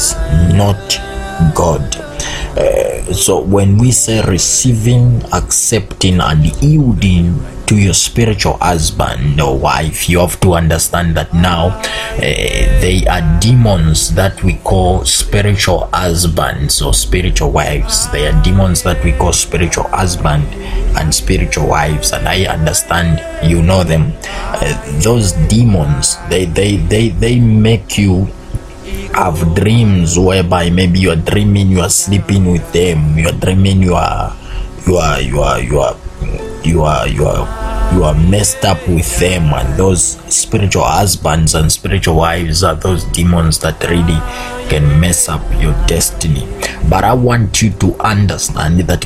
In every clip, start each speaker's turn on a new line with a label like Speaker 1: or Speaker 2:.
Speaker 1: is not God. Uh, so when we say receiving, accepting, and yielding to your spiritual husband or wife, you have to understand that now uh, they are demons that we call spiritual husbands or spiritual wives. They are demons that we call spiritual husband and spiritual wives, and I understand you know them. Uh, those demons, they they they they make you have dreams whereby maybe you are dreaming you are sleeping with them you are dreaming you are you are you are you are you are you are you are messed up with them. And those spiritual husbands and spiritual wives are those demons that really can mess up your destiny. But i want you to understand that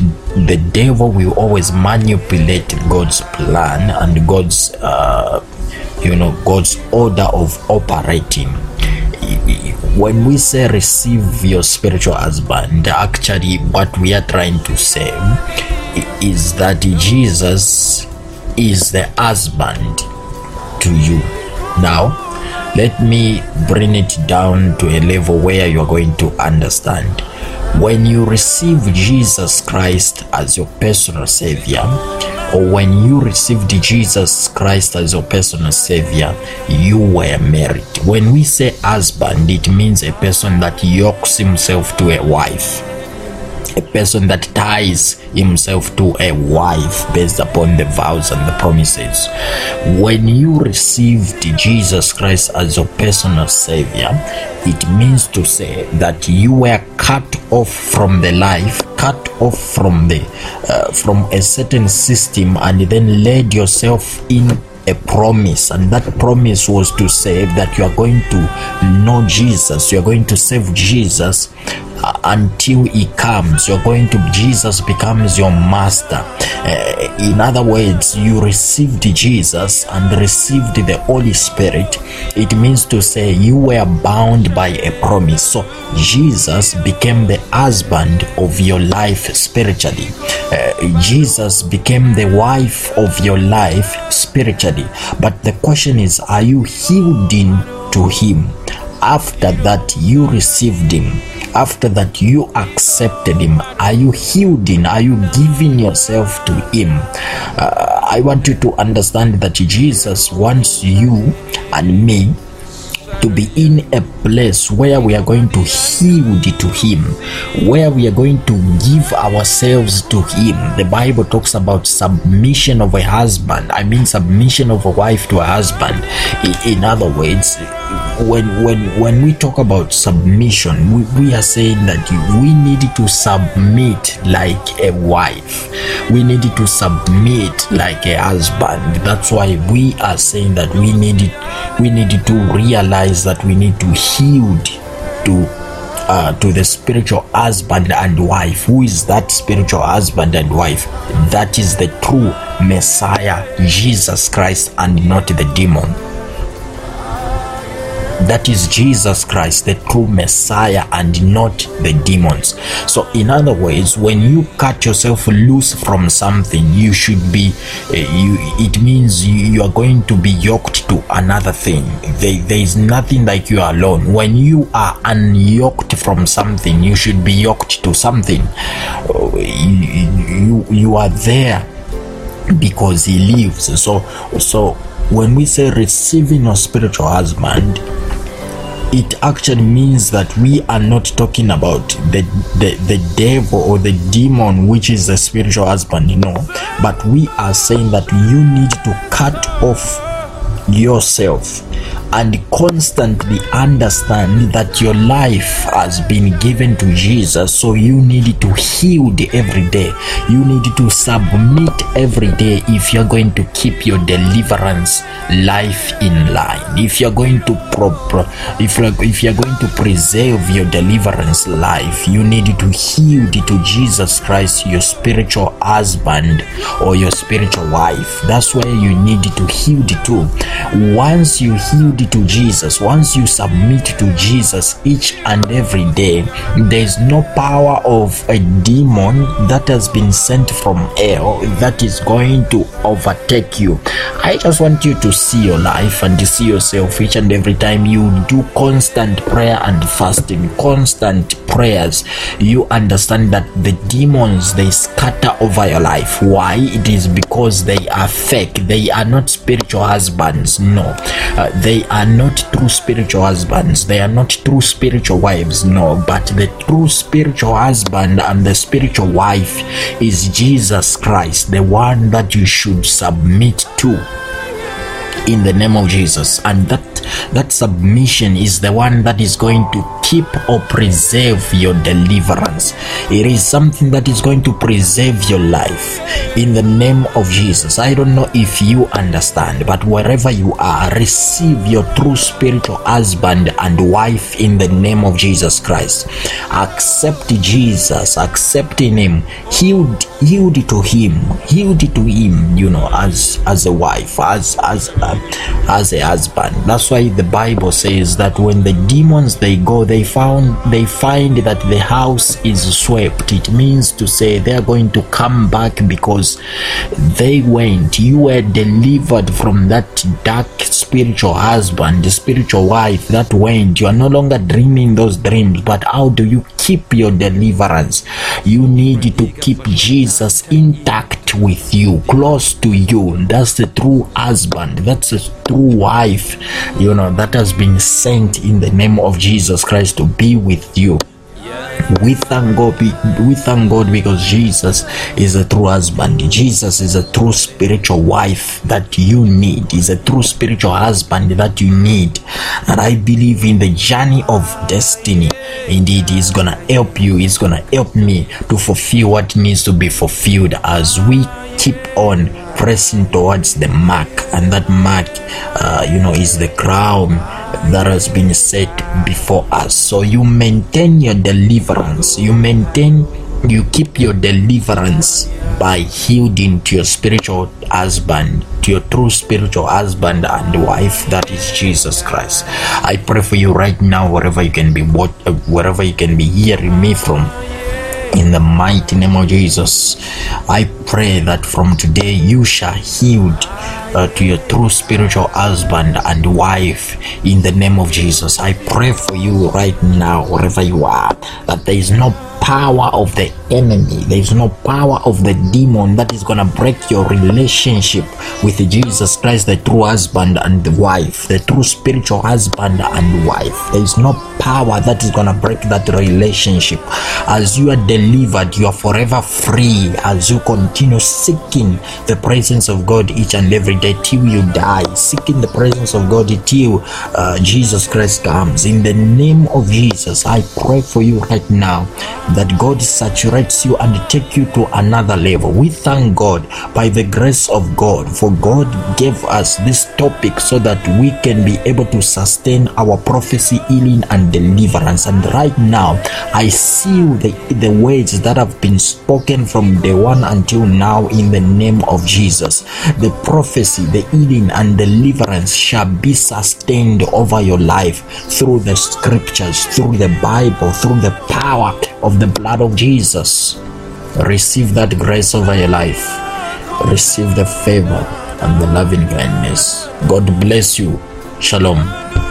Speaker 1: the devil will always manipulate god's plan and god's uh, you know god's order of operating when we say receive your spiritual husband, actually, what we are trying to say is that Jesus is the husband to you. Now, let me bring it down to a level where you are going to understand. When you receive Jesus Christ as your personal Savior, or when you received Jesus Christ as your personal Savior, you were married. When we say husband, it means a person that yokes himself to a wife a person that ties himself to a wife based upon the vows and the promises. When you received Jesus Christ as your personal Savior, it means to say that you were cut off from the life, cut off from the uh, from a certain system, and then led yourself in a promise and that promise was to say that you are going to know jesus you are going to serve jesus until he comes you're going to jesus becomes your master. Uh, in other words you received jesus and received the holy spirit. It means to say you were bound by a promise. So jesus became the husband of your life spiritually. Uh, jesus became the wife of your life spiritually. But the question is are you yielding to him? After that you received him after that you accepted him. Are you yielding are you giving yourself to him? Uh, i want you to understand that jesus wants you and me to be in a place where we are going to yield to him where we are going to give ourselves to him. The bible talks about submission of a husband. I mean submission of a wife to a husband. In, other words when when when we talk about submission we, we are saying that we need to submit like a wife. We need to submit like a husband. That's why we are saying that we need we need to realize that we need to yield to uh, to the spiritual husband and wife. Who is that spiritual husband and wife? That is the true Messiah, Jesus Christ, and not the demon. That is Jesus Christ, the true Messiah, and not the demons. So, in other words, when you cut yourself loose from something, you should be. Uh, you. It means you, you, are going to be yoked to another thing. There, there is nothing like you alone. When you are unyoked from something, you should be yoked to something. Uh, you, you, you are there because He lives. So, so when we say receiving a spiritual husband it actually means that we are not talking about the, the the devil or the demon which is the spiritual husband know but we are saying that you need to cut off yourself and constantly understand that your life has been given to Jesus. So you need to yield every day. You need to submit every day if you're going to keep your deliverance life in line. If you're going to pro- if if you're going to preserve your deliverance life, you need to yield to Jesus Christ, your spiritual husband or your spiritual wife. That's where you need to yield to. Once you yield to Jesus, once you submit to Jesus each and every day, there's no power of a demon that has been sent from hell that is going to overtake you. I just want you to see your life and to see yourself each and every time you do constant prayer and fasting, constant prayers. You understand that the demons they scatter over your life. Why? It is because they are fake. They are not spiritual husbands. No, uh, they are not true spiritual husbands. They are not true spiritual wives. No, but the true spiritual husband and the spiritual wife is Jesus Christ, the one that you should submit to in the name of Jesus. And that that submission is the one that is going to keep or preserve your deliverance. It is something that is going to preserve your life in the name of Jesus. I don't know if you understand but wherever you are receive your true spiritual husband and wife in the name of Jesus Christ. Accept Jesus. Accepting him. Yield yield to him. Yield to him you know as as a wife as as as a husband. That's why the bible says that when the demons they go they found they find that the house is swept. It means to say they are going to come back because they went. You were delivered from that dark spiritual husband the spiritual wife that went. You are no longer dreaming those dreams but how do you keep your deliverance? You need to keep jesus intact with you close to you. That's the true husband. That's the true wife. You know that has been sent in the name of jesus christ to be with you we thank God we thank God because Jesus is a true husband. Jesus is a true spiritual wife that you need. Is a true spiritual husband that you need. And I believe in the journey of destiny. Indeed he's gonna help you. He's gonna help me to fulfill what needs to be fulfilled as we keep on pressing towards the mark and that mark uh, you know is the crown that has been set before us. So you maintain your deliverance. You maintain you keep your deliverance by yielding to your spiritual husband to your true spiritual husband and wife that is jesus christ. I pray for you right now wherever you can be what wherever you can be hearing me from in the mighty name of Jesus. I pray that from today you shall yield uh, to your true spiritual husband and wife in the name of Jesus. I pray for you right now, wherever you are, that there is no power of the enemy, there is no power of the demon that is going to break your relationship with Jesus Christ, the true husband and wife, the true spiritual husband and wife. There is no power that is going to break that relationship. As you are delivered, you are forever free as you continue seeking the presence of God each and every day till you die, seeking the presence of God till uh, Jesus Christ comes. In the name of Jesus, I pray for you right now that God saturates you and take you to another level. We thank God by the grace of God for God gave us this topic so that we can be able to sustain our prophecy, healing, and deliverance. And right now, I seal the, the words that have been spoken from day one until now in the name of Jesus. The prophecy, the healing, and deliverance shall be sustained over your life through the scriptures, through the Bible, through the power of the blood of Jesus. Receive that grace over your life. Receive the favor and the loving kindness. God bless you. Shalom.